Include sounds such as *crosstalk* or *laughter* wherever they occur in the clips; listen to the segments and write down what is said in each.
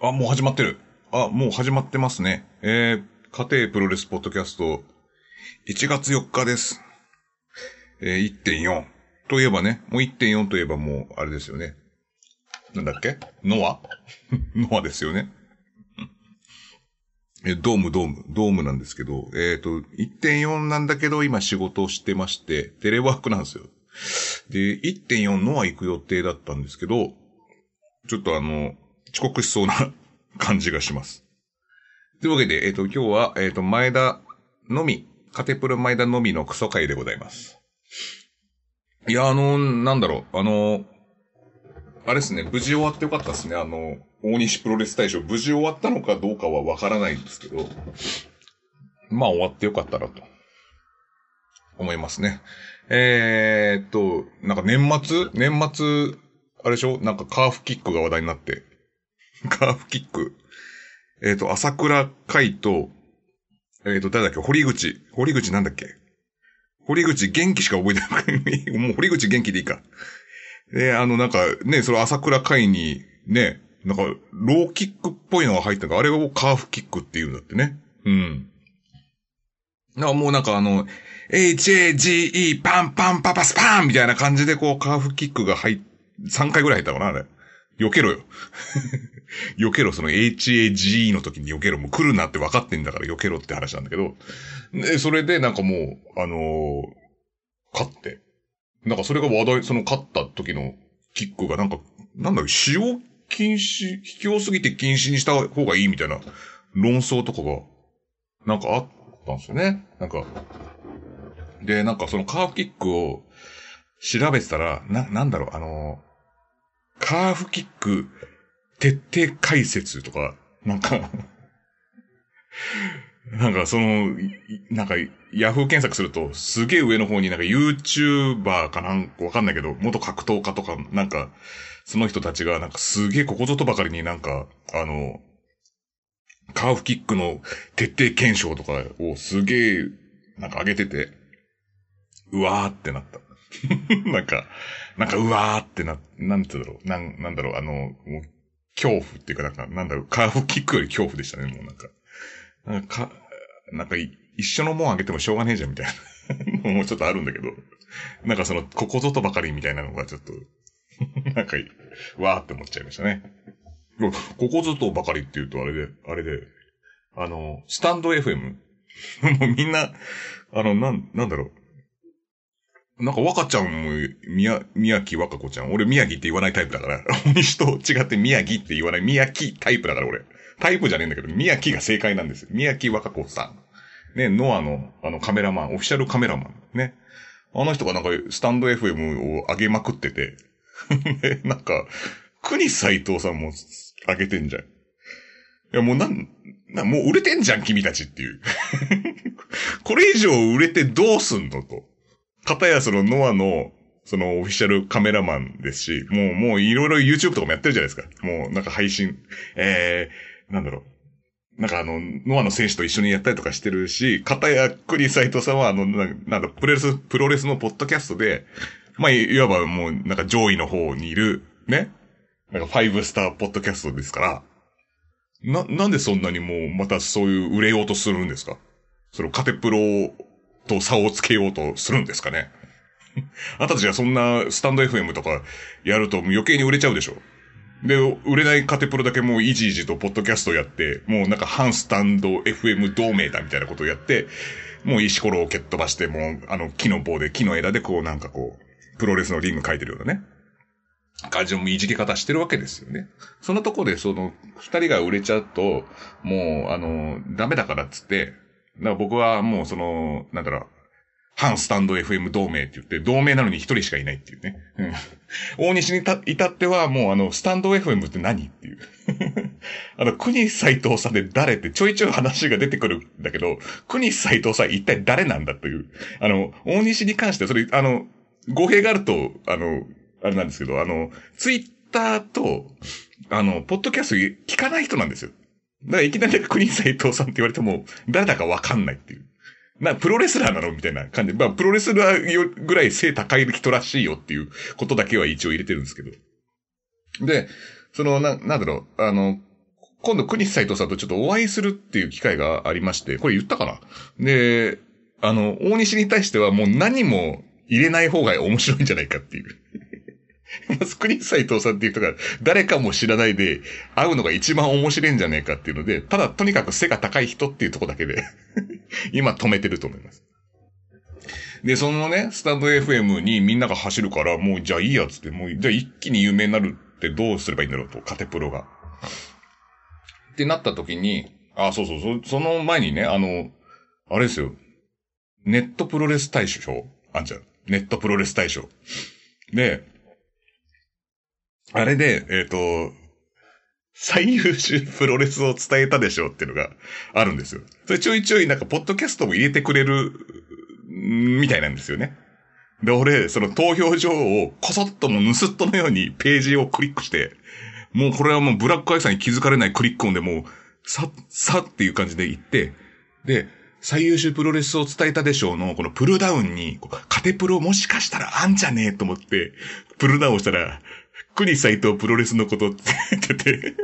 あ、もう始まってる。あ、もう始まってますね。えー、家庭プロレスポッドキャスト、1月4日です。えー、1.4。といえばね、もう1.4といえばもう、あれですよね。なんだっけ？ノア？*laughs* ノアですよね。え、ドーム、ドーム、ドームなんですけど、えっ、と、1.4なんだけど、今仕事をしてまして、テレワークなんですよ。で、1.4ノア行く予定だったんですけど、ちょっとあの、遅刻しそうな感じがします。というわけで、えっ、と、今日は、えっ、と、前田のみ、カテプロ前田のみのクソ会でございます。いや、あの、なんだろう、あの、あれですね、無事終わってよかったですね。あの、大西プロレス大賞、無事終わったのかどうかはわからないんですけど、まあ終わってよかったなと、思いますね。えー、っと、なんか年末？年末、あれでしょ？なんかカーフキックが話題になって。*laughs* カーフキック。えー、っと、朝倉海と、えー、っと、誰だっけ？堀口。堀口なんだっけ？堀口元気しか覚えてない。*laughs* もう堀口元気でいいか。で、あの、なんか、ね、その朝倉海に、ね、なんか、ローキックっぽいのが入ったから、あれをカーフキックって言うんだってね。うん。なもうなんかあの、H-A-G-E パンパンパパスパンみたいな感じでこうカーフキックが入っ、3回ぐらい入ったかなあれ。避けろよ。*laughs* 避けろ、その H-A-G-E の時に避けろ。もう来るなって分かってんだから避けろって話なんだけど。で、それでなんかもう、あのー勝って。なんかそれが話題、その勝った時のキックがなんか、なんだろう、使用禁止、卑怯すぎて禁止にした方がいいみたいな論争とかが、なんかあったんですよね。なんか。で、なんかそのカーフキックを調べてたら、な、なんだろう、あの、カーフキック徹底解説とか、なんか、*laughs* なんかその、なんか、ヤフー検索すると、すげえ上の方になんか YouTuber かなんかわかんないけど、元格闘家とか、なんか、その人たちがなんかすげえここぞとばかりになんか、あの、カーフキックの徹底検証とかをすげえ、なんか上げてて、うわーってなった。*laughs* なんか、なんかうわーってな、なんて言うだろう、なん、なんだろう、あの、恐怖っていうかなんか、なんだろう、カーフキックより恐怖でしたね、もうなんか。なんか、かなんか、一緒のもんあげてもしょうがねえじゃん、みたいな *laughs* もうちょっとあるんだけど。なんかその、ここぞとばかりみたいなのがちょっと、*laughs* なんか、わーって思っちゃいましたね。ここぞとばかりって言うとあれで、あれで、あの、スタンド FM? *laughs* もうみんな、あの、なん、なんだろう。なんか若ちゃんも、宮、宮城若子ちゃん。俺宮城って言わないタイプだから。大西と違って宮城って言わない宮城タイプだから俺。タイプじゃねえんだけど、宮城が正解なんですよ。宮城若子さん。ね、ノアの、あの、カメラマン、オフィシャルカメラマン。ね。あの人がなんか、スタンド FM を上げまくってて。で、*laughs* なんか、国斎藤さんも上げてんじゃん。いや、もうなん、なもう売れてんじゃん、君たちっていう。*laughs* これ以上売れてどうすんのと。かたやそのノアの、そのオフィシャルカメラマンですし、もう、もういろいろ YouTube とかもやってるじゃないですか。もうなんか配信、えー、なんだろう。なんかあの、ノアの選手と一緒にやったりとかしてるし、かたやクリ斎藤さんはあの、なんだ、プロレス、プロレスのポッドキャストで、まあ、いわばもうなんか上位の方にいる、ね。なんかファイブスターポッドキャストですから、な、なんでそんなにもうまたそういう売れようとするんですか？そのカテプロと差をつけようとするんですかね *laughs* あたたちがそんなスタンド FM とかやると余計に売れちゃうでしょで、売れないカテプロだけもうイジイジとポッドキャストやって、もうなんか反スタンド FM 同盟だみたいなことをやって、もう石ころを蹴っ飛ばして、もうあの木の棒で木の枝でこうなんかこう、プロレスのリング書いてるようなね。感じのいじけ方してるわけですよね。そのとこでその二人が売れちゃうと、もうあの、ダメだからっつって、だから僕はもうその、なんだろう、反スタンド FM 同盟って言って、同盟なのに一人しかいないっていうね。うん。大西にた至ってはもうあの、スタンド FM って何っていう。*laughs* あの、国斎藤さんで誰ってちょいちょい話が出てくるんだけど、国斎藤さん一体誰なんだという。あの、大西に関してはそれ、あの、語弊があると、あの、あれなんですけど、あの、ツイッターと、あの、ポッドキャスト聞かない人なんですよ。だからいきなり国斎藤さんって言われても、誰だかわかんないっていう。な、プロレスラーなのみたいな感じ。まあ、プロレスラーぐらい背高い人らしいよっていうことだけは一応入れてるんですけど。で、その、な、なんだろう、あの、今度、国斎藤さんとちょっとお会いするっていう機会がありまして、これ言ったかな？で、あの、大西に対してはもう何も入れない方が面白いんじゃないかっていう。まず、国斎藤さんっていう人が誰かも知らないで会うのが一番面白いんじゃねえかっていうので、ただとにかく背が高い人っていうとこだけで *laughs* 今止めてると思います。で、そのね、スタンド FM にみんなが走るから、もうじゃあいいやつって、もうじゃあ一気に有名になるってどうすればいいんだろうと、カテプロが。ってなった時に、あ、そうそうそ、その前にね、あの、あれですよ。ネットプロレス大賞あんじゃん。ネットプロレス大賞。で、あれで、えっ、ー、と、最優秀プロレスを伝えたでしょうっていうのがあるんですよ。それちょいちょいなんか、ポッドキャストも入れてくれる、みたいなんですよね。で、俺、その投票状をこそっとも盗っ人のようにページをクリックして、もうこれはもうブラックアイさんに気づかれないクリック音でもう、さ、さっていう感じで言って、で、最優秀プロレスを伝えたでしょうの、このプルダウンに、カテプロもしかしたらあんじゃねえと思って、プルダウンしたら、国斎藤プロレスのことって言ってて、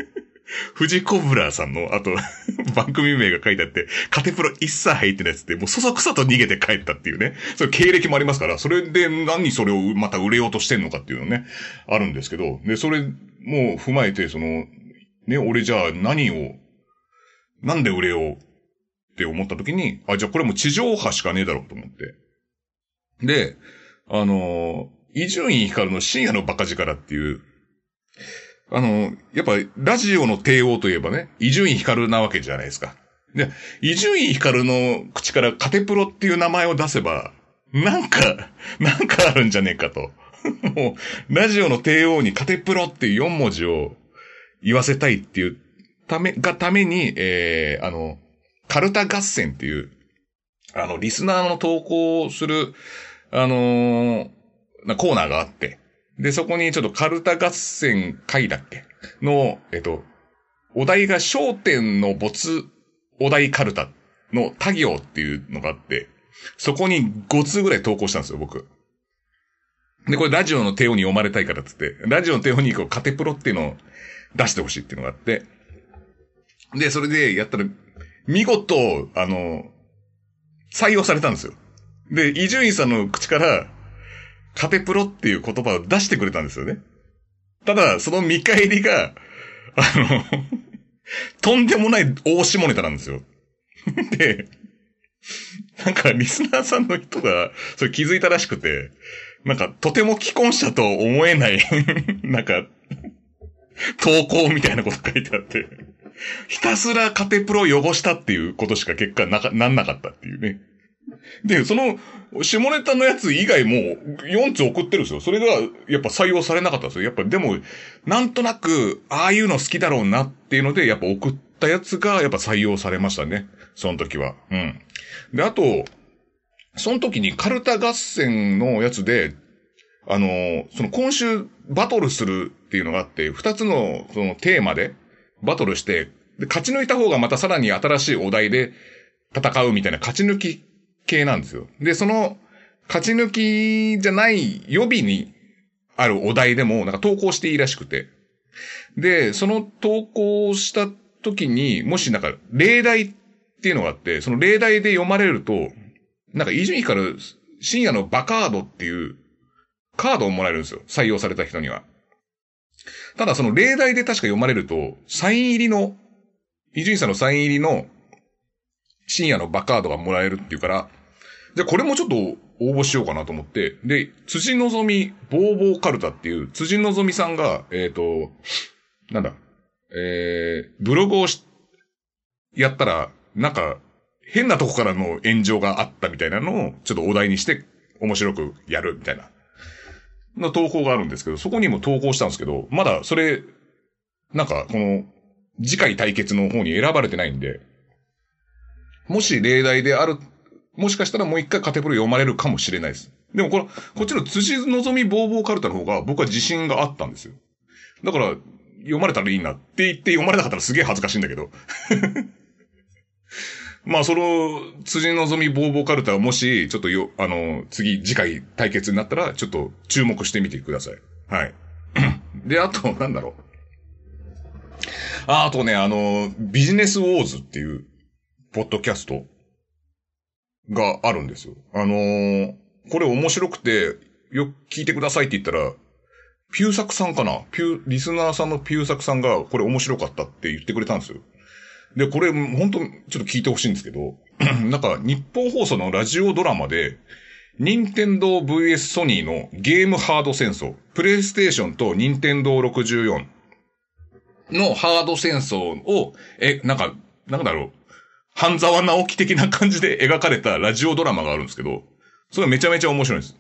富士コブラーさんの、あと、*laughs* 番組名が書いてあって、カテプロ一切入ってないやつって、もうそそくさと逃げて帰ったっていうね。それ経歴もありますから、それで何それをまた売れようとしてんのかっていうのね、あるんですけど、で、それも踏まえて、その、ね、俺じゃあ何を、なんで売れようって思った時に、あ、じゃあこれも地上波しかねえだろうと思って。で、あの伊集院光の深夜のバカ力っていう、あの、やっぱラジオの帝王といえばね、伊集院光なわけじゃないですか。で、伊集院光の口からカテプロっていう名前を出せば、なんか、なんかあるんじゃねえかと。*laughs* もう、ラジオの帝王にカテプロっていう4文字を言わせたいっていうため、がために、えー、あの、カルタ合戦っていう、あの、リスナーの投稿をする、あのー、なコーナーがあって、で、そこにちょっとカルタ合戦会だっけ？の、えっと、お題が焦点の没お題カルタの他行っていうのがあって、そこに5通ぐらい投稿したんですよ、僕。で、これラジオの帝王に読まれたいからってって、ラジオの帝王にこうカテプロっていうのを出してほしいっていうのがあって、で、それでやったら、見事、あの、採用されたんですよ。で、伊集院さんの口から、カテプロっていう言葉を出してくれたんですよね。ただ、その見返りが、あのとんでもない大下ネタなんですよ。で、なんかリスナーさんの人が、それ気づいたらしくて、なんか、とても既婚者と思えない *laughs* なんか、投稿みたいなこと書いてあって、ひたすらカテプロを汚したっていうことしか結果なか、なんなかったっていうね。*laughs* で、その、下ネタのやつ以外も4つ送ってるんですよ。それが、やっぱ採用されなかったんですよ。やっぱでも、なんとなく、ああいうの好きだろうなっていうので、やっぱ送ったやつが、やっぱ採用されましたね。その時は。うん。で、あと、その時にカルタ合戦のやつで、あの、その今週バトルするっていうのがあって、二つのそのテーマでバトルして、で、勝ち抜いた方がまたさらに新しいお題で戦うみたいな勝ち抜き系なんですよ。で、その勝ち抜きじゃない予備にあるお題でもなんか投稿していいらしくて。で、その投稿した時に、もしなんか例題っていうのがあって、その例題で読まれると、なんか、伊集院から深夜のバカードっていうカードをもらえるんですよ。採用された人には。ただその例題で確か読まれると、サイン入りの、伊集院さんのサイン入りの深夜のバカードがもらえるっていうから、じゃこれもちょっと応募しようかなと思って、で、辻のぞみボーボーカルタっていう、辻のぞみさんが、えっ、ー、と、なんだ、えー、ブログをし、やったら、なんか、変なとこからの炎上があったみたいなのを、ちょっとお題にして面白くやるみたいな、の投稿があるんですけど、そこにも投稿したんですけど、まだそれ、なんか、この、次回対決の方に選ばれてないんで、もし例題である、もしかしたらもう一回カテゴリー読まれるかもしれないです。でもこれ、こっちの辻のぞみボーボーカルタの方が僕は自信があったんですよ。だから、読まれたらいいなって言って読まれなかったらすげえ恥ずかしいんだけど。*laughs* まあ、その、辻のぞみボーボーカルタはもし、ちょっとよ、あの、次、次回対決になったら、ちょっと注目してみてください。はい。*clears throat* で、あと、なんだろう。あとね、あの、ビジネスウォーズっていう、ポッドキャストがあるんですよ。あのー、これ面白くて、よく聞いてくださいって言ったら、ピューサクさんかな？ピュー、リスナーさんのピューサクさんが、これ面白かったって言ってくれたんですよ。で、これ、本当ちょっと聞いてほしいんですけど、*clears throat* なんか、日本放送のラジオドラマで、任天堂 VS ソニーのゲームハード戦争、プレイステーションと任天堂64のハード戦争を、え、なんか、なんだろう、半沢直樹的な感じで描かれたラジオドラマがあるんですけど、それめちゃめちゃ面白いんです。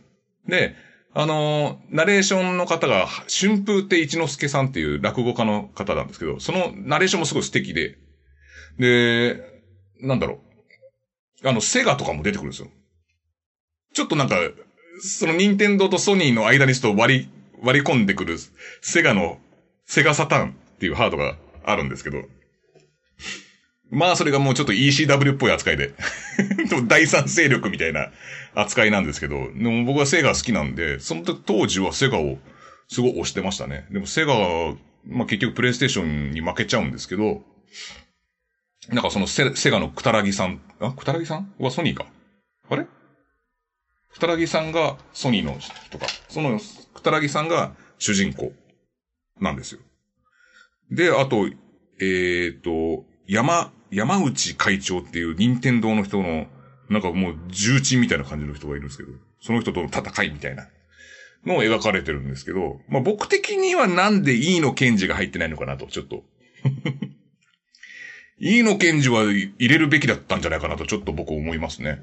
で、あのー、ナレーションの方が、春風亭一之輔さんっていう落語家の方なんですけど、そのナレーションもすごい素敵で、で、なんだろう。あの、セガとかも出てくるんですよ。ちょっとなんか、その任天堂とソニーの間にちょっと割り、割り込んでくるセガの、セガサターンっていうハードがあるんですけど、まあそれがもうちょっと ECW っぽい扱いで *laughs* 第三勢力みたいな扱いなんですけど、でも僕はセガ好きなんで、その時当時はセガをすごい推してましたね。でもセガは、まあ結局プレイステーションに負けちゃうんですけど、なんかそのセセガのクタラギさん、あ、クタラギさん？はソニーか。あれ？クタラギさんがソニーの人か。そのクタラギさんが主人公なんですよ。で、あと、えっ、ー、と、山、山内会長っていう任天堂の人の、なんかもう重鎮みたいな感じの人がいるんですけど、その人との戦いみたいなのを描かれてるんですけど、まあ僕的にはなんでいいの検事が入ってないのかなと、ちょっと飯野健治は入れるべきだったんじゃないかなとちょっと僕思いますね。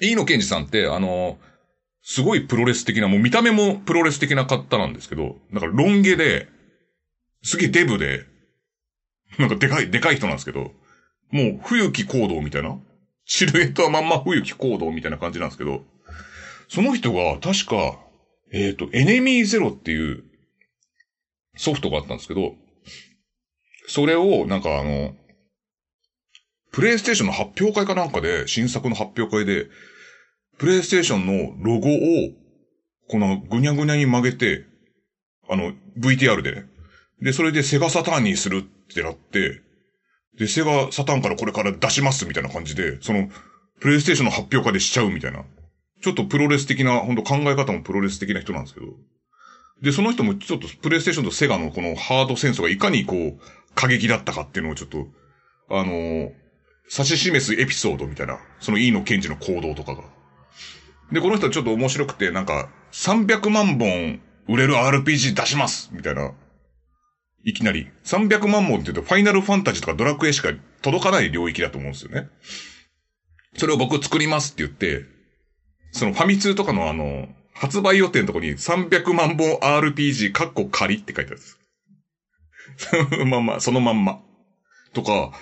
飯野健治さんって、あの、すごいプロレス的な、もう見た目もプロレス的な方なんですけど、なんかロン毛で、すげえデブで、なんかでかい、でかい人なんですけど、もう冬木行動みたいな？シルエットはまんま冬木行動みたいな感じなんですけど、その人が確か、えっ、ー、と、エネミーゼロっていうソフトがあったんですけど、それをなんかあの、プレイステーションの発表会かなんかで、新作の発表会で、プレイステーションのロゴを、このぐにゃぐにゃに曲げて、あの、VTR でね。で、それでセガサターンにするってなって、で、セガサタンからこれから出しますみたいな感じで、その、プレイステーションの発表会でしちゃうみたいな。ちょっとプロレス的な、本当考え方もプロレス的な人なんですけど。で、その人もちょっとプレイステーションとセガのこのハード戦争がいかにこう、過激だったかっていうのをちょっと、あのー、指し示すエピソードみたいな、その E の検事の行動とかが。で、この人はちょっと面白くて、なんか、300万本売れる RPG 出しますみたいな。いきなり。300万本って言うと、ファイナルファンタジーとかドラクエしか届かない領域だと思うんですよね。それを僕作りますって言って、そのファミ通とかのあの、発売予定のとこに300万本 RPG カッコ仮って書いてあるんです。そ *laughs* のまんま、そのまんま。とか、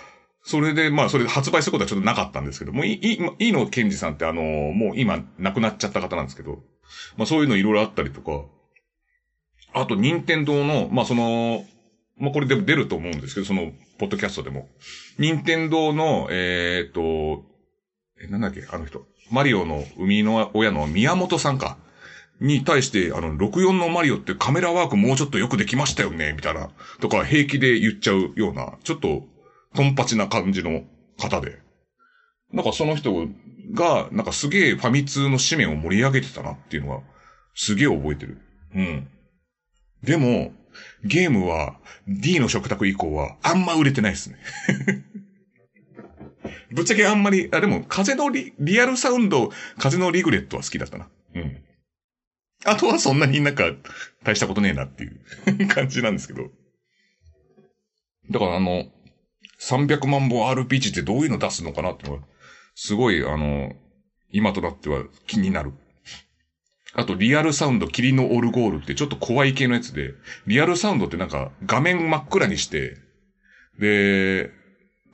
それで、まあ、それで発売することはちょっとなかったんですけども、いい、いいの健二さんってあの、もう今亡くなっちゃった方なんですけど、まあそういうのいろいろあったりとか、あと、任天堂の、まあその、まあこれでも出ると思うんですけど、その、ポッドキャストでも。任天堂の、えー、っと、え、なんだっけ、あの人。マリオの生みの親の宮本さんか。に対して、あの、64のマリオってカメラワークもうちょっとよくできましたよね、みたいな。とか、平気で言っちゃうような、ちょっと、トンパチな感じの方で。なんかその人が、なんかすげえファミ通の紙面を盛り上げてたなっていうのは、すげえ覚えてる。うん。でも、ゲームは D の食卓以降はあんま売れてないですね。*laughs* ぶっちゃけあんまり、あ、でも、風のリリアルサウンド、風のリグレットは好きだったな。うん。あとはそんなになんか、大したことねえなっていう *laughs* 感じなんですけど。だからあの、300万本 RPG ってどういうの出すのかなってのは、すごい、あの、今となっては気になる。あと、リアルサウンド、霧のオルゴールってちょっと怖い系のやつで、リアルサウンドってなんか画面真っ暗にして、で、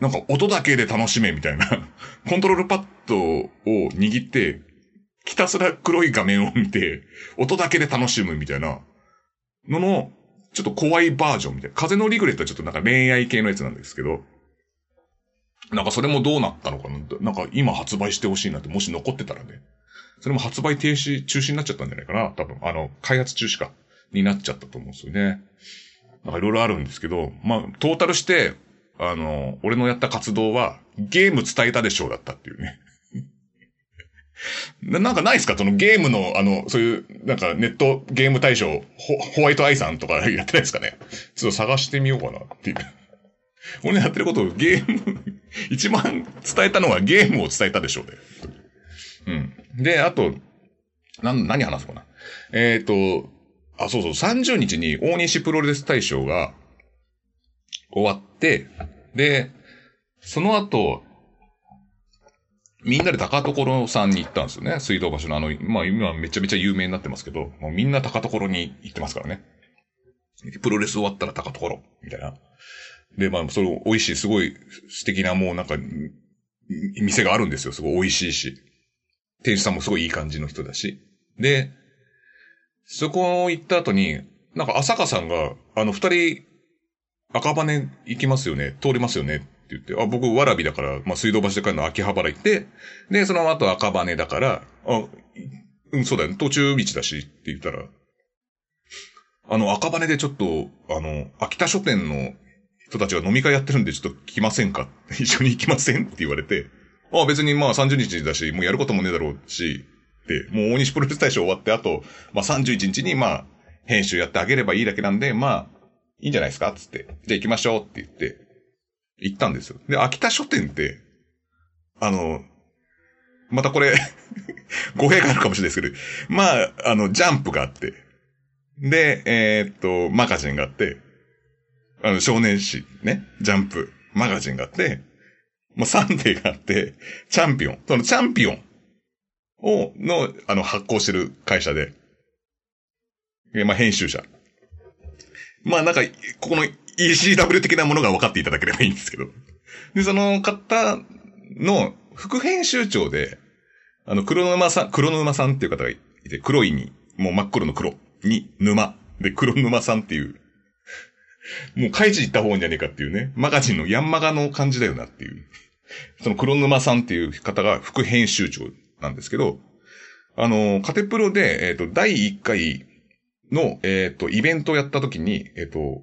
なんか音だけで楽しめみたいな、*laughs* コントロールパッドを握って、ひたすら黒い画面を見て、音だけで楽しむみたいなのの、ちょっと怖いバージョンみたいな。風のリグレットはちょっとなんか恋愛系のやつなんですけど、なんかそれもどうなったのかななんか今発売してほしいなって、もし残ってたらね。それも発売停止、中止になっちゃったんじゃないかな多分。あの、開発中止か。になっちゃったと思うんですよね。なんかいろいろあるんですけど、まあ、トータルして、あの、俺のやった活動は、ゲーム伝えたでしょうだったっていうね。*laughs* ななんかないですか？そのゲームの、あの、そういう、なんかネットゲーム大賞、ホホワイトアイさんとか *laughs* やってないですかね？ちょっと探してみようかなっていう。*laughs* 俺のやってることをゲーム、一番伝えたのはゲームを伝えたでしょうで。うん。で、あと、な、何話すかな。えっ、ー、と、あ、そうそう、30日に大西プロレス大賞が終わって、で、その後、みんなで高所さんに行ったんですよね。水道橋のあの、まあ今めちゃめちゃ有名になってますけど、もうみんな高所に行ってますからね。プロレス終わったら高所、みたいな。で、まあ、それ美味しい、すごい素敵なもうなんか、店があるんですよ。すごい美味しいし。店主さんもすごいいい感じの人だし。で、そこを行った後に、なんか浅香さんが、あの二人、赤羽行きますよね通りますよねって言って、あ、僕、わらびだから、まあ、水道橋で帰るの秋葉原行って、で、その後赤羽だから、あ、うん、そうだよね、途中道だしって言ったら、あの、赤羽でちょっと、あの、秋田書店の人たちが飲み会やってるんでちょっと来ませんか？*laughs* 一緒に行きません？って言われて、ああ、別にまあ30日だし、もうやることもねえだろうし、で、もう大西プロレス大賞終わって、あと、まあ31日にまあ、編集やってあげればいいだけなんで、まあ、いいんじゃないですかつって。じゃあ行きましょうって言って、行ったんですよ。で、秋田書店って、あの、またこれ *laughs* 語弊があるかもしれないですけど、まあ、あの、ジャンプがあって、で、えー、っと、マガジンがあって、あの、少年誌ね、ジャンプ、マガジンがあって、もうサンデーがあって、チャンピオン、そのチャンピオンを、の、あの、発行してる会社で、まあ、編集者。まあ、なんか、ここの ECW 的なものが分かっていただければいいんですけど。で、その方の副編集長で、あの、黒沼さん、黒沼さんっていう方がいて、黒いに、もう真っ黒の黒に沼。で、黒沼さんっていうもう開示行った方がいいんじゃねえかっていうね、マガジンのヤンマガの感じだよなっていう。*laughs* その黒沼さんっていう方が副編集長なんですけど、あの、カテプロで、えっ、ー、と、第1回の、えっ、ー、と、イベントをやった時に、えっ、ー、と、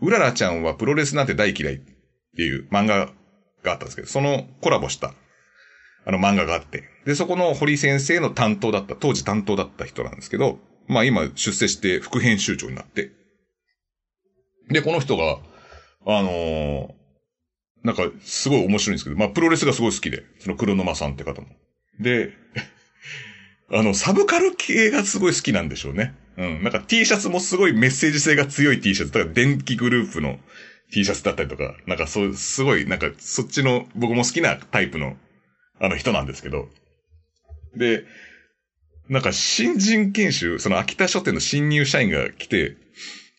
うららちゃんはプロレスなんて大嫌いっていう漫画があったんですけど、そのコラボした、あの漫画があって、で、そこの堀先生の担当だった、当時担当だった人なんですけど、まあ今出世して副編集長になって、で、この人が、あの、なんか、すごい面白いんですけど、まあ、プロレスがすごい好きで、その黒沼さんって方も。で、*laughs* あの、サブカル系がすごい好きなんでしょうね。うん。なんか T シャツもすごいメッセージ性が強い T シャツ。だから電気グループの T シャツだったりとか、なんかそう、すごい、なんかそっちの僕も好きなタイプの、あの人なんですけど。で、なんか新人研修、その秋田書店の新入社員が来て、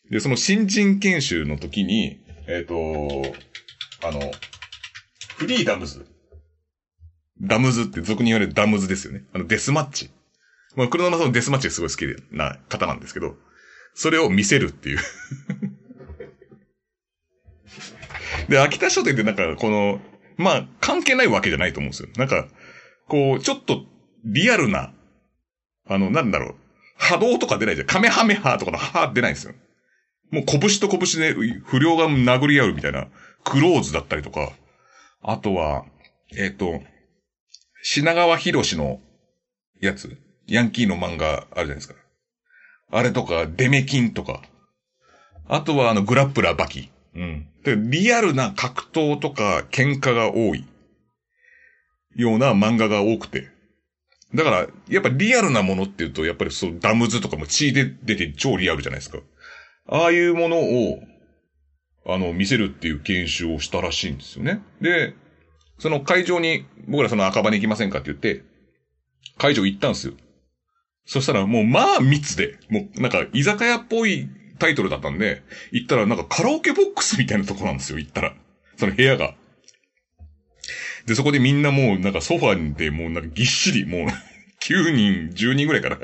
で、その新人研修の時に、えっ、ー、と、あの、フリーダムズ。ダムズって俗に言われるダムズですよね。あの、デスマッチ。まあ、黒沼さんのデスマッチがすごい好きな方なんですけど、それを見せるっていうで、秋田書店ってなんか、この、まあ、関係ないわけじゃないと思うんですよ。なんか、こう、ちょっと、リアルな、あの、なんだろう、波動とか出ないじゃん。カメハメハとかのハ出ないんですよ。もう拳と拳で不良が殴り合うみたいな、クローズだったりとか、あとは、えっ、ー、と、品川博士のやつ、ヤンキーの漫画あるじゃないですか。あれとか、デメキンとか、あとはあの、グラップラーバキ。うん。で、リアルな格闘とか喧嘩が多いような漫画が多くて。だから、やっぱリアルなものっていうと、やっぱりそう、ダムズとかも血で出て超リアルじゃないですか。ああいうものを、あの、見せるっていう研修をしたらしいんですよね。で、その会場に、僕らその赤羽行きませんかって言って、会場行ったんですよ。そしたらもうまあ密で、もうなんか居酒屋っぽいタイトルだったんで、行ったらなんかカラオケボックスみたいなとこなんですよ、行ったら。その部屋が。で、そこでみんなもうなんかソファにでもうなんかぎっしり、もう9人、10人ぐらいから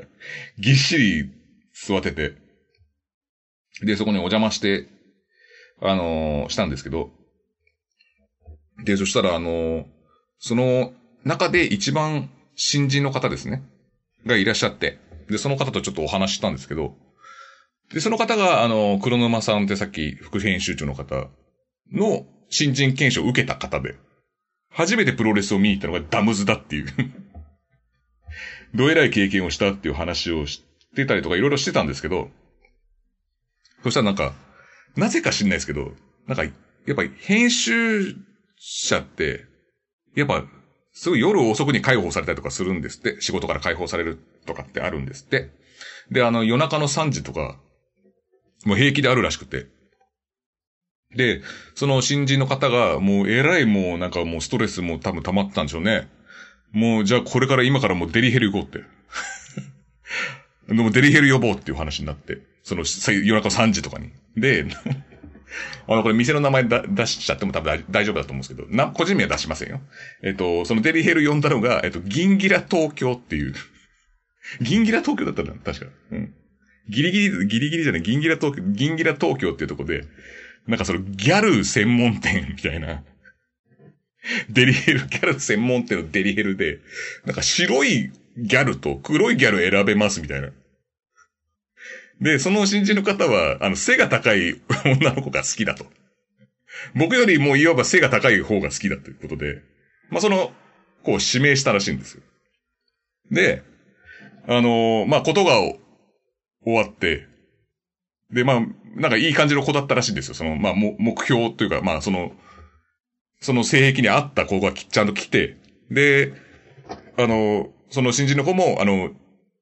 ぎっしり座ってて、で、そこにお邪魔して、あのー、したんですけど、で、そしたら、あのー、その中で一番新人の方ですね、がいらっしゃって、で、その方とちょっとお話したんですけど、で、その方が、あの、黒沼さんってさっき副編集長の方の新人研修を受けた方で、初めてプロレスを見に行ったのがダムズだっていう。*laughs* どえらい経験をしたっていう話をしてたりとかいろいろしてたんですけど、そしたらなんか、なぜか知んないですけど、なんか、やっぱり編集者って、やっぱ、すごい夜遅くに解放されたりとかするんですって。仕事から解放されるとかってあるんですって。で、あの、夜中の3時とか、もう平気であるらしくて。で、その新人の方が、もう偉いもうなんかもうストレスも多分溜まったんでしょうね。もうじゃあこれから今からもうデリヘル行こうって。*laughs* でもデリヘル呼ぼうっていう話になって。その夜中3時とかに。で、*laughs* あの、これ店の名前だ出しちゃっても多分大丈夫だと思うんですけど、な、個人名は出しませんよ。えっと、そのデリヘル呼んだのが、えっと、ギンギラ東京っていう。*laughs* ギンギラ東京だったんだ、確か。うん。ギリギリ、ギリギリじゃない、ギンギラ東京、ギンギラ東京っていうとこで、なんかそのギャル専門店みたいな。デリヘル、ギャル専門店のデリヘルで、なんか白いギャルと黒いギャル選べますみたいな。で、その新人の方は、あの、背が高い *laughs* 女の子が好きだと。僕よりもいわば背が高い方が好きだということで、まあ、その、こう指名したらしいんですよ。で、あのー、まあ、ことが終わって、で、まあ、なんかいい感じの子だったらしいんですよ。その、まあ、目標というか、まあ、その、その性癖に合った子がちゃんと来て、で、あの、その新人の子も、あの、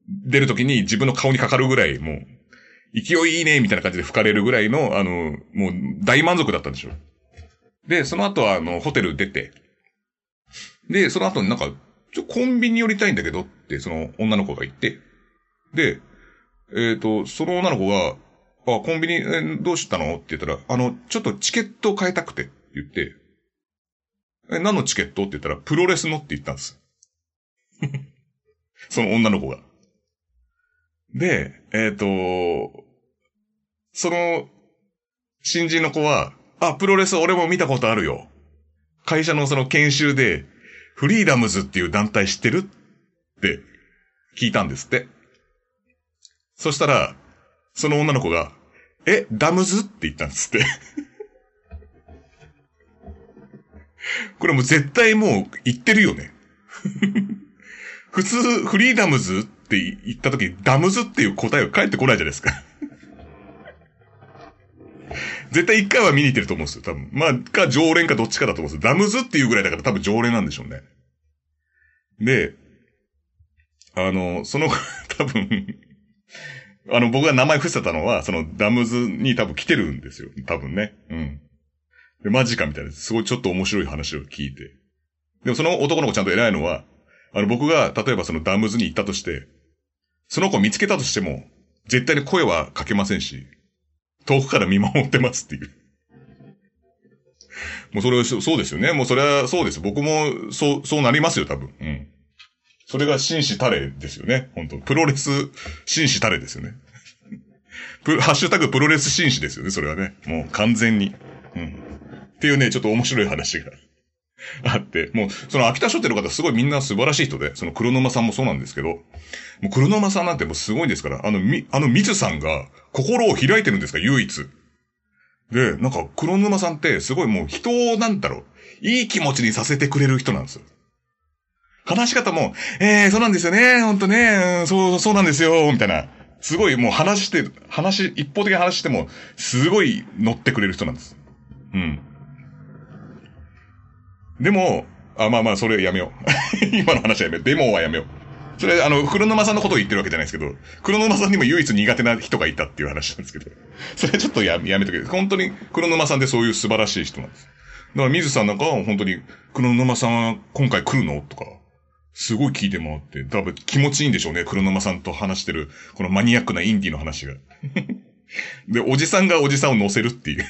出るときに自分の顔にかかるぐらい、もう、勢いいいね、みたいな感じで吹かれるぐらいの、あの、もう大満足だったんでしょ。で、その後は、あの、ホテル出て、で、その後になんか、ちょ、コンビニ寄りたいんだけどって、その女の子が言って、で、えっ、ー、と、その女の子が、あ、コンビニ、えどうしたの？って言ったら、あの、ちょっとチケットを変えたくて、って言って、え、何のチケット？って言ったら、プロレスのって言ったんです。*laughs* その女の子が。で、えっ、ー、と、その、新人の子は、あ、プロレス俺も見たことあるよ。会社のその研修で、フリーダムズっていう団体知ってる？って聞いたんですって。そしたら、その女の子が、え、ダムズ？って言ったんですって *laughs* これもう絶対もう言ってるよね *laughs* 普通、フリーダムズって言った時、ダムズっていう答えが返ってこないじゃないですか *laughs* 絶対一回は見に行ってると思うんですよ、多分。まあ、か常連かどっちかだと思うんですよ。ダムズっていうぐらいだから多分常連なんでしょうね。で、あの、その、*laughs* 多分あの、僕が名前伏せたのは、そのダムズに多分来てるんですよ。多分ね。うん。で、マジかみたいな。すごいちょっと面白い話を聞いて。でもその男の子ちゃんと偉いのは、あの、僕が、例えばそのダムズに行ったとして、その子見つけたとしても、絶対に声はかけませんし、遠くから見守ってますっていう。もうそれ、そうですよね。もうそれはそうです。僕も、そう、そうなりますよ、多分。うん。それが紳士たれですよね。本当プロレス紳士たれですよね。*laughs* ハッシュタグプロレス紳士ですよね、それはね。もう完全に。うん。っていうね、ちょっと面白い話があって、もう、その秋田書店の方すごいみんな素晴らしい人で、その黒沼さんもそうなんですけど、もう黒沼さんなんてもうすごいんですから、あの、み、あの水さんが心を開いてるんですか、唯一。で、なんか黒沼さんってすごいもう人を、なんだろう、いい気持ちにさせてくれる人なんですよ。話し方も、ええー、そうなんですよね、ほんとね、そう、そうなんですよ、みたいな。すごいもう話して、話、一方的に話しても、すごい乗ってくれる人なんです。うん。でも、あ、まあまあ、それやめよう。*laughs* 今の話はやめよう。デモはやめよう。それ、あの、黒沼さんのことを言ってるわけじゃないですけど、黒沼さんにも唯一苦手な人がいたっていう話なんですけど、それちょっとややめとけ。本当に黒沼さんってそういう素晴らしい人なんです。だから水さんなんかは本当に、黒沼さんは今回来るのとか、すごい聞いて回って、多分気持ちいいんでしょうね、黒沼さんと話してる、このマニアックなインディの話が。で、おじさんがおじさんを乗せるっていう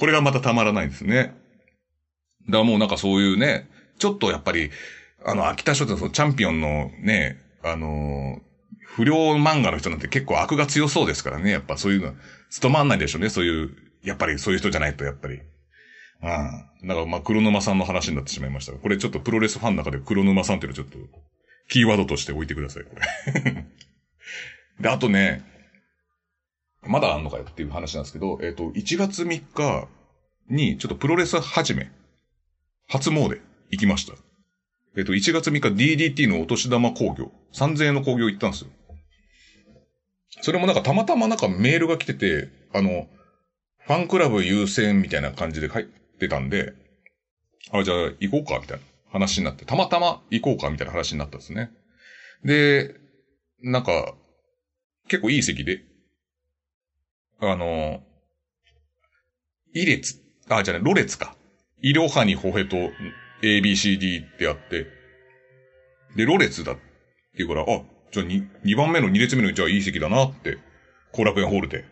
これがまたたまらないですね。だからもうなんかそういうね、ちょっとやっぱり、あの、秋田書店のチャンピオンのね、あの不良漫画の人なんて結構悪が強そうですからね、やっぱそういうの、務まんないでしょうね、そういう、やっぱりそういう人じゃないと、やっぱり。ああ。だからまあ、黒沼さんの話になってしまいましたがこれちょっとプロレスファンの中で黒沼さんっていうのちょっと、キーワードとして置いてください、これ。*laughs* で、あとね、まだあんのかよっていう話なんですけど、えっ、と、1月3日にちょっとプロレス始め、初詣行きました。えっ、と、1月3日 DDT のお年玉工業、3000円の工業行ったんですよ。それもなんかたまたまなんかメールが来てて、あの、ファンクラブ優先みたいな感じで書いてたんで、あ、じゃあ行こうかみたいな話になって、たまたま行こうかみたいな話になったんですね。で、なんか、結構いい席で、あの、イ列、あ、じゃあね、ロ列か。イロハニホヘと ABCD ってあって、で、ロ列だって言うから、あ、じゃあ 2, 2番目の2列目のじゃあいい席だなって、後楽園ホールで。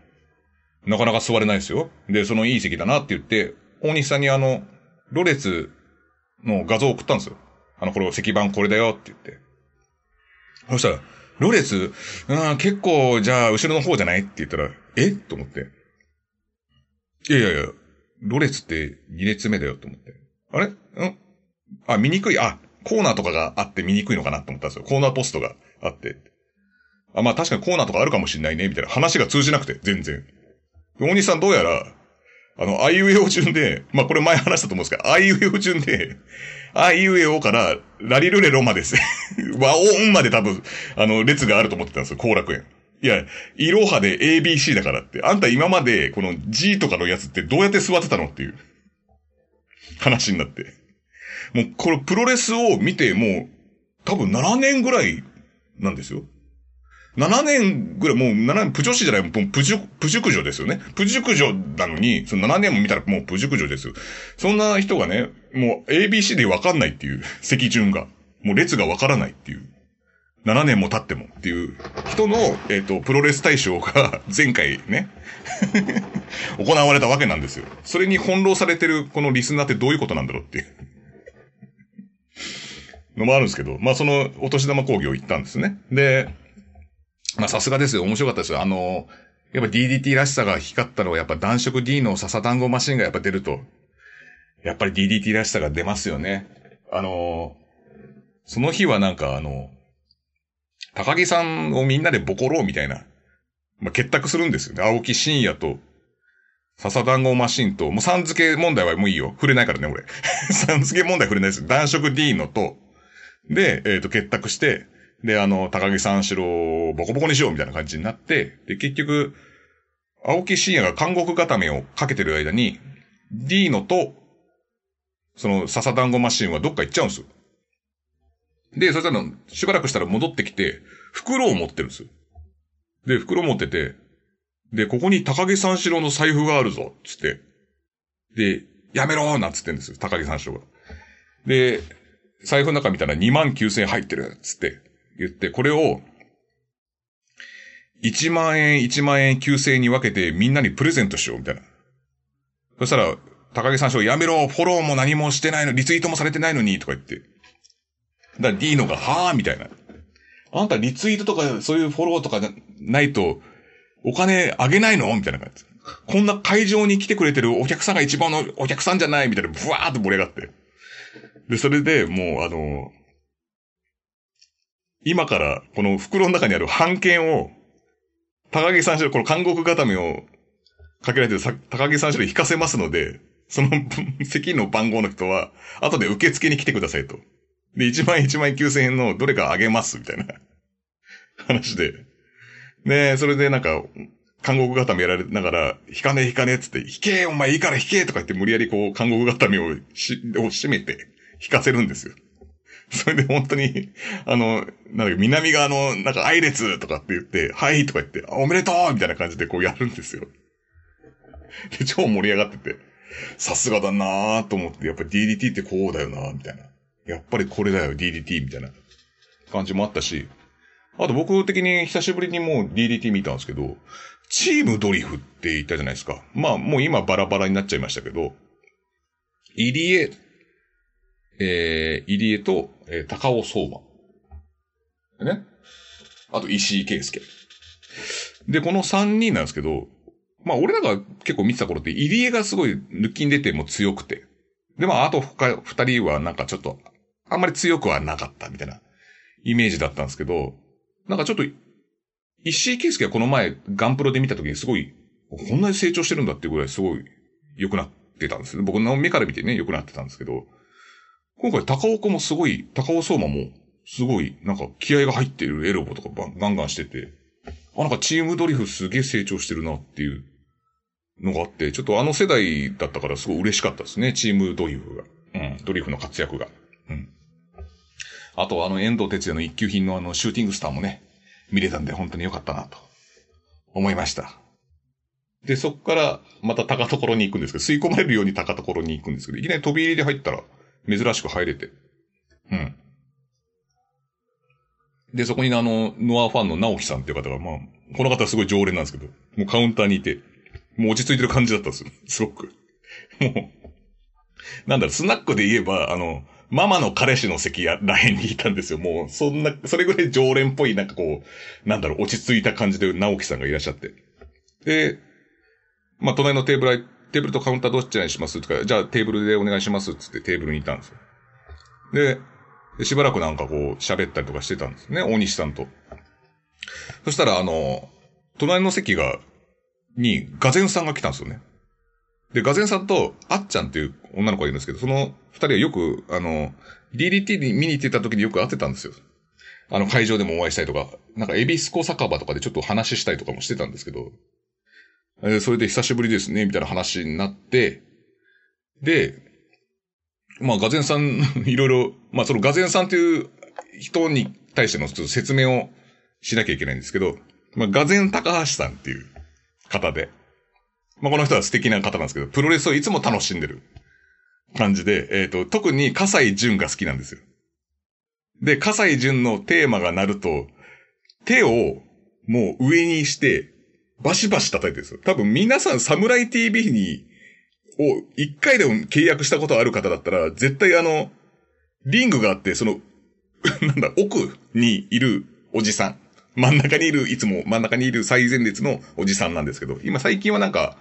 なかなか座れないですよ。で、そのいい席だなって言って、大西さんにあの、ロ列の画像を送ったんですよ。あの、これ、石板これだよって言って。そしたら、ロ列、うん、結構、じゃあ、後ろの方じゃないって言ったら、え？と思って。いやいやいや、ロ列って2列目だよと思って。あれ？うん？あ、見にくい。あ、コーナーとかがあって見にくいのかなと思ったんですよ。コーナーポストがあって。あ、まあ確かにコーナーとかあるかもしんないね、みたいな話が通じなくて、全然。大西さんどうやら、あの、あいうえお順で、まあこれ前話したと思うんですけど、あいうえお順で、あいうえおから、ラリルレロまです。*laughs* 和音まで多分、あの、列があると思ってたんですよ、後楽園。いや、いろはで ABC だからって。あんた今まで、この G とかのやつってどうやって座ってたのっていう話になって。もう、これプロレスを見て、もう、多分7年ぐらいなんですよ。7年ぐらい、もう7年、プ女子じゃない、もうプジュ、プ熟女ですよね。プ熟女なのに、その7年も見たらもうプ熟女ですよ。そんな人がね、もう ABC でわかんないっていう、席順が。もう列がわからないっていう。7年も経ってもっていう人の、えっ、ー、と、プロレス大賞が前回ね *laughs* 行われたわけなんですよ。それに翻弄されてるこのリスナーってどういうことなんだろうっていうのもあるんですけど、まあそのお年玉工業行ったんですね。で、まあさすがですよ。面白かったですよ。あの、やっぱ DDT らしさが光ったのはやっぱ男色 D の笹団子マシンがやっぱ出ると、やっぱり DDT らしさが出ますよね。あの、その日はなんかあの、高木さんをみんなでボコろうみたいな、まあ、結託するんですよね。青木真也と、笹団子マシンと、もうさん付け問題はもういいよ。触れないからね、俺。*laughs* さん付け問題触れないです。男色 D のと、で、えっ、ー、と、結託して、で、あの、高木三四郎をボコボコにしようみたいな感じになって、で、結局、青木真也が監獄固めをかけてる間に、D のと、その笹団子マシンはどっか行っちゃうんですよ。で、そしたら、しばらくしたら戻ってきて、袋を持ってるんですよ。で、袋持ってて、で、ここに高木三四郎の財布があるぞ、つって。で、やめろーなんつってんですよ、高木三四郎が。で、財布の中見たら2万9千円入ってる、つって言って、これを、1万円、1万円9千円に分けてみんなにプレゼントしよう、みたいな。そしたら、高木三四郎やめろ、フォローも何もしてないの、リツイートもされてないのに、とか言って。だから D のが、はぁみたいな。あんたリツイートとか、そういうフォローとかないと、お金あげないの？みたいな感じ。こんな会場に来てくれてるお客さんが一番のお客さんじゃない？みたいな、ブワーって盛り上がって。で、それでもう、あの、今からこの袋の中にある半券を、高木三四郎、この韓国固めをかけられてる高木三四郎引かせますので、その席の番号の人は、後で受付に来てくださいと。で、1万1万9000円のどれかあげます、みたいな話で。で、それでなんか、韓国固めやられながら、引かねえ引かねえっつって、引けお前いいから引けとか言って無理やりこう、韓国固めをし、を締めて、引かせるんですよ。*laughs* それで本当に、あの、なんか南側の、なんか愛列とかって言って、はいとか言って、おめでとうみたいな感じでこうやるんですよ。で、超盛り上がってて、さすがだなぁと思って、やっぱ DDT ってこうだよなみたいな。やっぱりこれだよ、DDT みたいな感じもあったし、あと僕的に久しぶりにもう DDT 見たんですけど、チームドリフって言ったじゃないですか。まあもう今バラバラになっちゃいましたけど、入江、えー、入江と、えー、高尾相馬。ね。あと石井圭介。で、この3人なんですけど、まあ俺らが結構見てた頃って入江がすごい抜きに出ても強くて。で、まああと二人はなんかちょっとあんまり強くはなかったみたいなイメージだったんですけど、なんかちょっと、石井圭介はこの前ガンプロで見た時にすごい、こんなに成長してるんだっていうぐらいすごい良くなってたんですね。僕の目から見てね、良くなってたんですけど、今回高岡もすごい、高尾相馬もすごい、なんか気合が入ってるエロボとかガンガンしてて、あ、なんかチームドリフすげえ成長してるなっていうのがあって、ちょっとあの世代だったからすごい嬉しかったですね、チームドリフが。うん、ドリフの活躍が。うん。あとあの遠藤哲也の一級品のあのシューティングスターもね、見れたんで本当に良かったなと思いました。で、そっからまた高所に行くんですけど、吸い込まれるように高所に行くんですけど、いきなり飛び入りで入ったら珍しく入れて。うん。で、そこにあの、ノアファンの直樹さんっていう方が、まあ、この方はすごい常連なんですけど、もうカウンターにいて、もう落ち着いてる感じだったんですよ。*laughs* すごく。もう、なんだろ、スナックで言えば、あの、ママの彼氏の席やらへんにいたんですよ。もう、そんな、それぐらい常連っぽい、なんかこう、なんだろう、落ち着いた感じで直樹さんがいらっしゃって。で、まあ、隣のテーブル、テーブルとカウンターどっちにします？とか、じゃあテーブルでお願いしますっつってテーブルにいたんですよ。で、しばらくなんかこう喋ったりとかしてたんですね、大西さんと。そしたらあの、隣の席が、に、ガゼンさんが来たんですよね。で、ガゼンさんと、あっちゃんっていう女の子がいるんですけど、その二人はよく、あの、DDT に見に行ってた時によく会ってたんですよ。あの、会場でもお会いしたりとか、なんか、エビスコ酒場とかでちょっと話したりとかもしてたんですけど、え、それで久しぶりですね、みたいな話になって、で、まあ、ガゼンさん、*laughs* いろいろ、まあ、そのガゼンさんっていう人に対してのちょっと説明をしなきゃいけないんですけど、まあ、ガゼン高橋さんっていう方で、まあ、この人は素敵な方なんですけど、プロレスをいつも楽しんでる感じで、えっ、ー、と、特に笠井淳が好きなんですよ。で、笠井淳のテーマが鳴ると、手をもう上にして、バシバシ叩いてるんですよ。多分皆さんサムライ TV に、を一回でも契約したことある方だったら、絶対あの、リングがあって、その、*laughs* なんだ、奥にいるおじさん。真ん中にいる、いつも真ん中にいる最前列のおじさんなんですけど、今最近はなんか、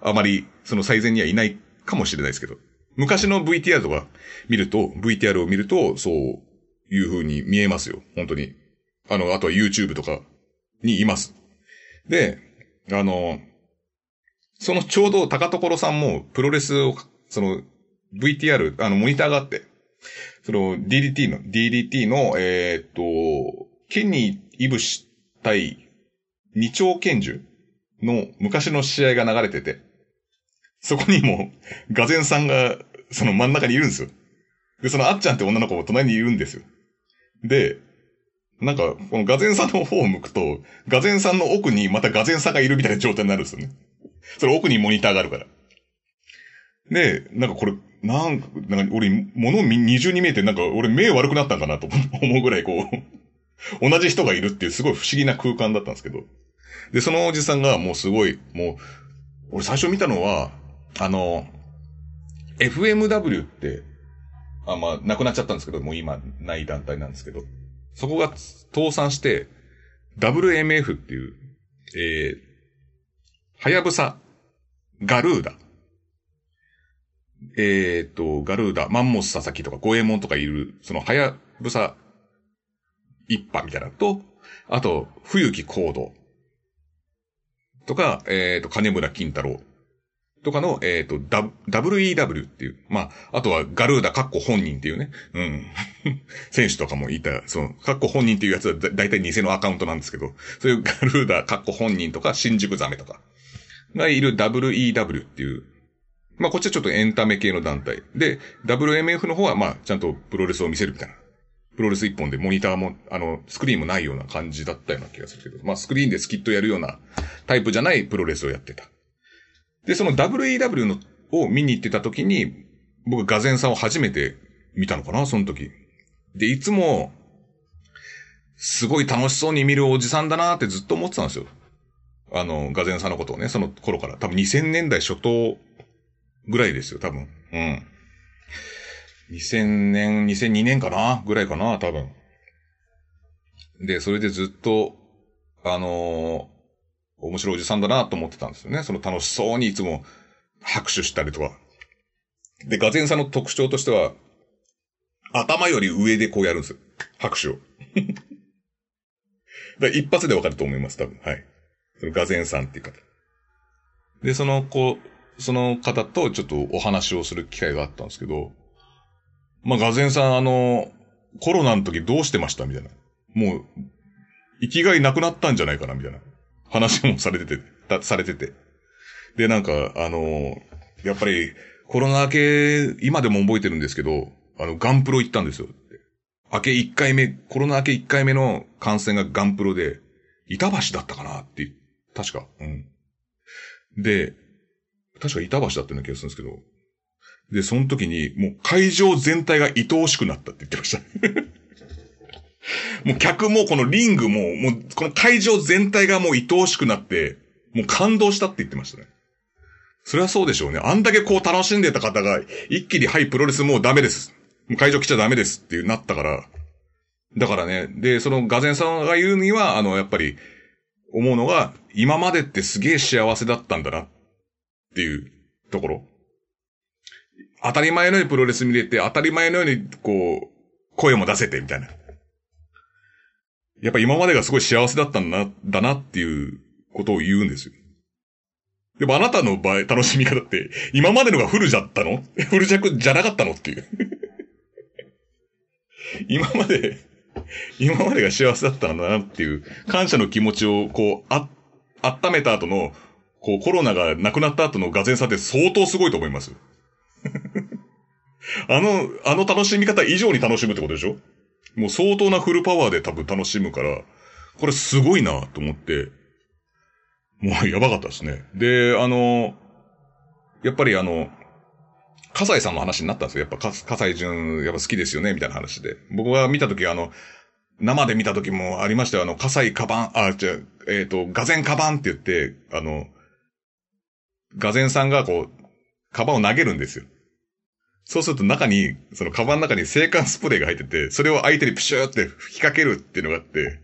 あまりその最前にはいないかもしれないですけど、昔の VTR とか見ると、VTR を見ると、そういう風に見えますよ。本当に。あの、あとは YouTube とかにいます。で、あの、そのちょうど高所さんもプロレスを、その VTR、あの、モニターがあって、その DDT の、DDT の、えー、っと、ケニー・イブシ対二丁拳銃の昔の試合が流れてて、そこにも、ガゼンさんが、その真ん中にいるんですよ。で、そのあっちゃんって女の子も隣にいるんですよ。で、なんか、このガゼンさんの方を向くと、ガゼンさんの奥にまたガゼンさんがいるみたいな状態になるんですよね。それ奥にモニターがあるから。で、なんかこれ、なんか、なんか俺、物二重に見えて、なんか俺目悪くなったんかなと思うぐらいこう、同じ人がいるっていうすごい不思議な空間だったんですけど。で、そのおじさんがもうすごい、もう、俺最初見たのは、あの、FMW って、あ、まあ、なくなっちゃったんですけど、もう今ない団体なんですけど、そこが倒産して、WMF っていう、えー、はやぶさ、ガルーダ、えっ、ー、と、ガルーダ、マンモス佐々木とか、ゴエモンとかいる、その、はやぶさ、一派みたいなと、あと、冬木コード、とか、えっ、ー、と、金村金太郎。とかの、えっ、ー、と、WEW っていう。まあ、あとはガルーダカッコ本人っていうね。うん。*laughs* 選手とかもいた、その、カッコ本人っていうやつはだいたい偽のアカウントなんですけど、そういうガルーダカッコ本人とか新宿ザメとかがいる WEW っていう。まあ、こっちはちょっとエンタメ系の団体。で、WMF の方は、まあ、ちゃんとプロレスを見せるみたいな。プロレス一本でモニターも、あの、スクリーンもないような感じだったような気がするけど、まあ、スクリーンでスキットやるようなタイプじゃないプロレスをやってた。で、その WEW のを見に行ってた時に、僕ガゼンさんを初めて見たのかな、その時。で、いつも、すごい楽しそうに見るおじさんだなってずっと思ってたんですよ。あの、ガゼンさんのことをね、その頃から。多分2000年代初頭ぐらいですよ、多分。うん。2000年、2002年かなぐらいかな、多分。で、それでずっと、あの面白いおじさんだなと思ってたんですよね。その楽しそうにいつも拍手したりとか。で、ガゼンさんの特徴としては、頭より上でこうやるんですよ。拍手を。*laughs* 一発でわかると思います、多分。はい。そのガゼンさんっていう方。で、その子、その方とちょっとお話をする機会があったんですけど、まあ、ガゼンさん、あの、コロナの時どうしてました？みたいな。もう、生きがいなくなったんじゃないかな？みたいな話もされてて、されてて。で、なんか、あの、やっぱり、コロナ明け、今でも覚えてるんですけど、あの、ガンプロ行ったんですよ。明け1回目、コロナ明け1回目の感染がガンプロで、板橋だったかなって、確か。うん。で、確か板橋だったような気がするんですけど、で、その時に、もう会場全体が愛おしくなったって言ってました。*laughs* もう客もこのリングも、もうこの会場全体がもう愛おしくなって、もう感動したって言ってましたね。それはそうでしょうね。あんだけこう楽しんでた方が、一気にはい、プロレスもうダメです。会場来ちゃダメですっていうなったから。だからね、で、そのガゼンさんが言うには、あの、やっぱり、思うのが、今までってすげえ幸せだったんだなっていうところ。当たり前のようにプロレス見れて、当たり前のように、こう、声も出せてみたいな。やっぱ今までがすごい幸せだったんだな、だなっていうことを言うんですよ。でもあなたの場合、楽しみ方って、今までのがフルじゃったの？*laughs* フル弱じゃなかったのっていう。*laughs* 今まで、今までが幸せだったんだなっていう、感謝の気持ちを、こう、あ、温めた後の、こう、コロナがなくなった後のガゼンさって相当すごいと思います。*laughs* あの、あの楽しみ方以上に楽しむってことでしょ？もう相当なフルパワーで多分楽しむから、これすごいなと思って、もうやばかったですね。で、あの、やっぱりあの、笠井さんの話になったんですよ。やっぱ、笠井淳、やっぱ好きですよね、みたいな話で。僕が見たとき、あの、生で見たときもありましたよ。あの、笠井カバン、あ、じゃえっ、ー、と、ガゼンカバンって言って、あの、ガゼンさんがこう、カバンを投げるんですよ。そうすると中に、そのカバンの中に制汗スプレーが入ってて、それを相手にプシューって吹きかけるっていうのがあって、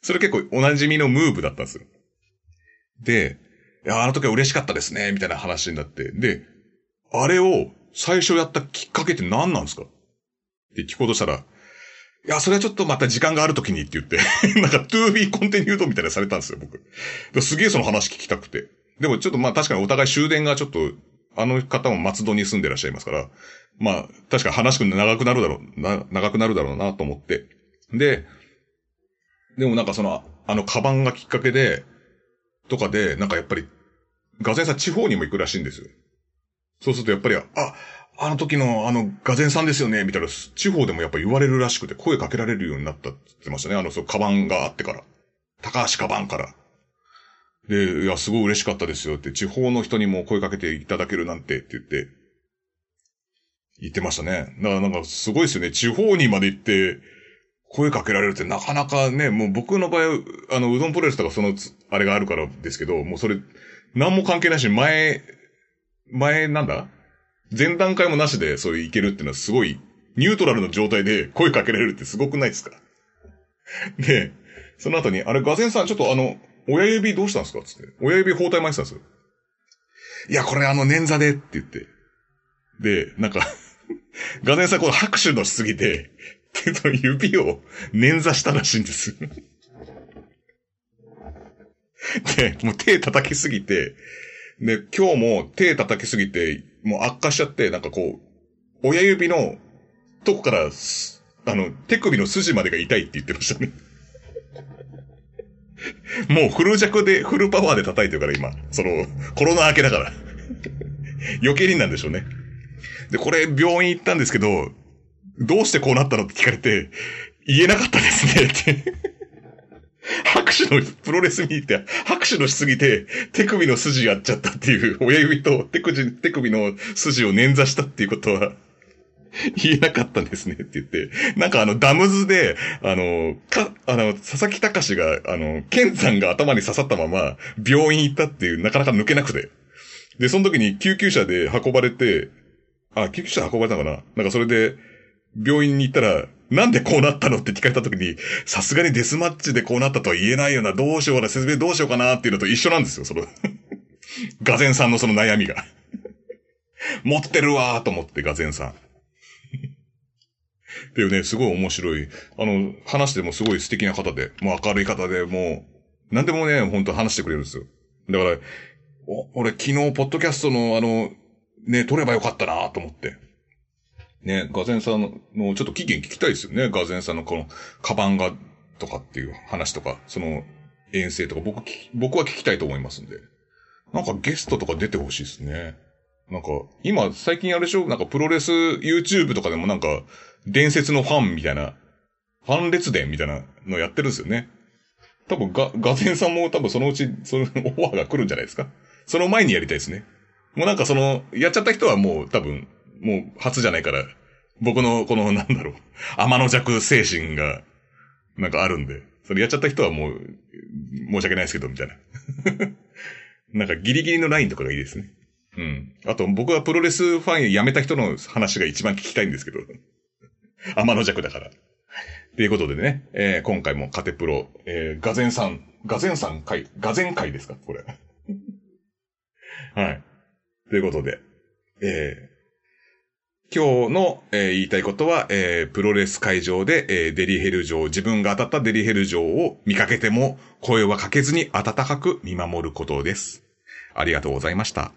それ結構おなじみのムーブだったんですよ。で、いや、あの時は嬉しかったですね、みたいな話になって。で、あれを最初やったきっかけって何なんですか？って聞こうとしたら、いや、それはちょっとまた時間がある時にって言って、*laughs* なんか to be continued みたいなされたんですよ、僕。すげえその話聞きたくて。でもちょっとまあ確かにお互い終電がちょっと、あの方も松戸に住んでらっしゃいますから、まあ確か話く長くなるだろう、な、長くなるだろうなと思って。で、でもなんかその、あのカバンがきっかけで、とかで、なんかやっぱり、ガゼンさん地方にも行くらしいんですよ。そうするとやっぱり、あ、あの時のあのガゼンさんですよね、みたいな、地方でもやっぱ言われるらしくて、声かけられるようになったって言ってましたね。あの、そう、カバンがあってから。高橋カバンから。で、いや、すごい嬉しかったですよって、地方の人にも声かけていただけるなんてって言って、言ってましたね。だからなんかすごいですよね。地方にまで行って、声かけられるってなかなかね、もう僕の場合、あの、うどんプロレスとかその、あれがあるからですけど、もうそれ、何も関係ないし、前、前なんだ？前段階もなしでそれいけるっていうのはすごい、ニュートラルの状態で声かけられるってすごくないですか？で、その後に、あれ、ガゼンさん、ちょっとあの、親指どうしたんですかつって。親指包帯巻いてたんですよ。いや、これあの、捻挫でって言って。で、なんか *laughs* ガゼンさんこの拍手のしすぎて、手の指を捻挫したらしいんですで、もう手叩きすぎて、で、今日も手叩きすぎて、もう悪化しちゃって、なんかこう、親指のとこから、あの、手首の筋までが痛いって言ってましたね。*laughs* もうフル弱で、フルパワーで叩いてるから今。その、コロナ明けだから。*laughs* 余計になんでしょうね。で、これ病院行ったんですけど、どうしてこうなったのって聞かれて、言えなかったですねって *laughs* 拍手の、プロレス見に行って、拍手のしすぎて、手首の筋やっちゃったっていう、親指と手首、手首の筋を捻挫したっていうことは、*laughs* 言えなかったんですねって言って、なんかあの、ダムズで、あの、か、あの、佐々木隆が、あの、剣山が頭に刺さったまま、病院行ったっていう、なかなか抜けなくて。で、その時に救急車で運ばれて、あ、救急車運ばれたのかな？なんかそれで、病院に行ったら、なんでこうなったのって聞かれた時に、さすがにデスマッチでこうなったとは言えないよな、どうしようかな、説明どうしようかなっていうのと一緒なんですよ、そのガゼンさんのその悩みが持ってるわーと思って、ガゼンさん。っていうね、すごい面白い。あの、話してもすごい素敵な方で、もう明るい方で、もう、何でもね、本当話してくれるんですよ。だから、お俺昨日、ポッドキャストのあの、ね、撮ればよかったなと思って。ね、ガゼンさんの、ちょっと期限聞きたいですよね。ガゼンさんのこの、カバンが、とかっていう話とか、その、遠征とか、僕、僕は聞きたいと思いますんで。なんかゲストとか出てほしいですね。なんか、今、最近あれでしょ？なんかプロレス YouTube とかでもなんか、伝説のファンみたいな、ファン列伝みたいなのやってるんですよね。多分ガ、ガゼンさんも多分そのうち、そのオファーが来るんじゃないですかその前にやりたいですね。もうなんかその、やっちゃった人はもう多分、もう初じゃないから、僕のこの、なんだろう、天の弱精神が、なんかあるんで、それやっちゃった人はもう、申し訳ないですけど、みたいな。*laughs* なんかギリギリのラインとかがいいですね。うん。あと、僕はプロレスファン辞めた人の話が一番聞きたいんですけど。*laughs* 天の弱だから。ということでね、えー、今回もカテプロ、えー、ガゼンさん、ガゼンさん会、ガゼン会ですか？これ。*laughs* はい。ということで、えー、今日の、えー、言いたいことは、えー、プロレス会場で、えー、デリヘル城、自分が当たったデリヘル城を見かけても、声はかけずに温かく見守ることです。ありがとうございました。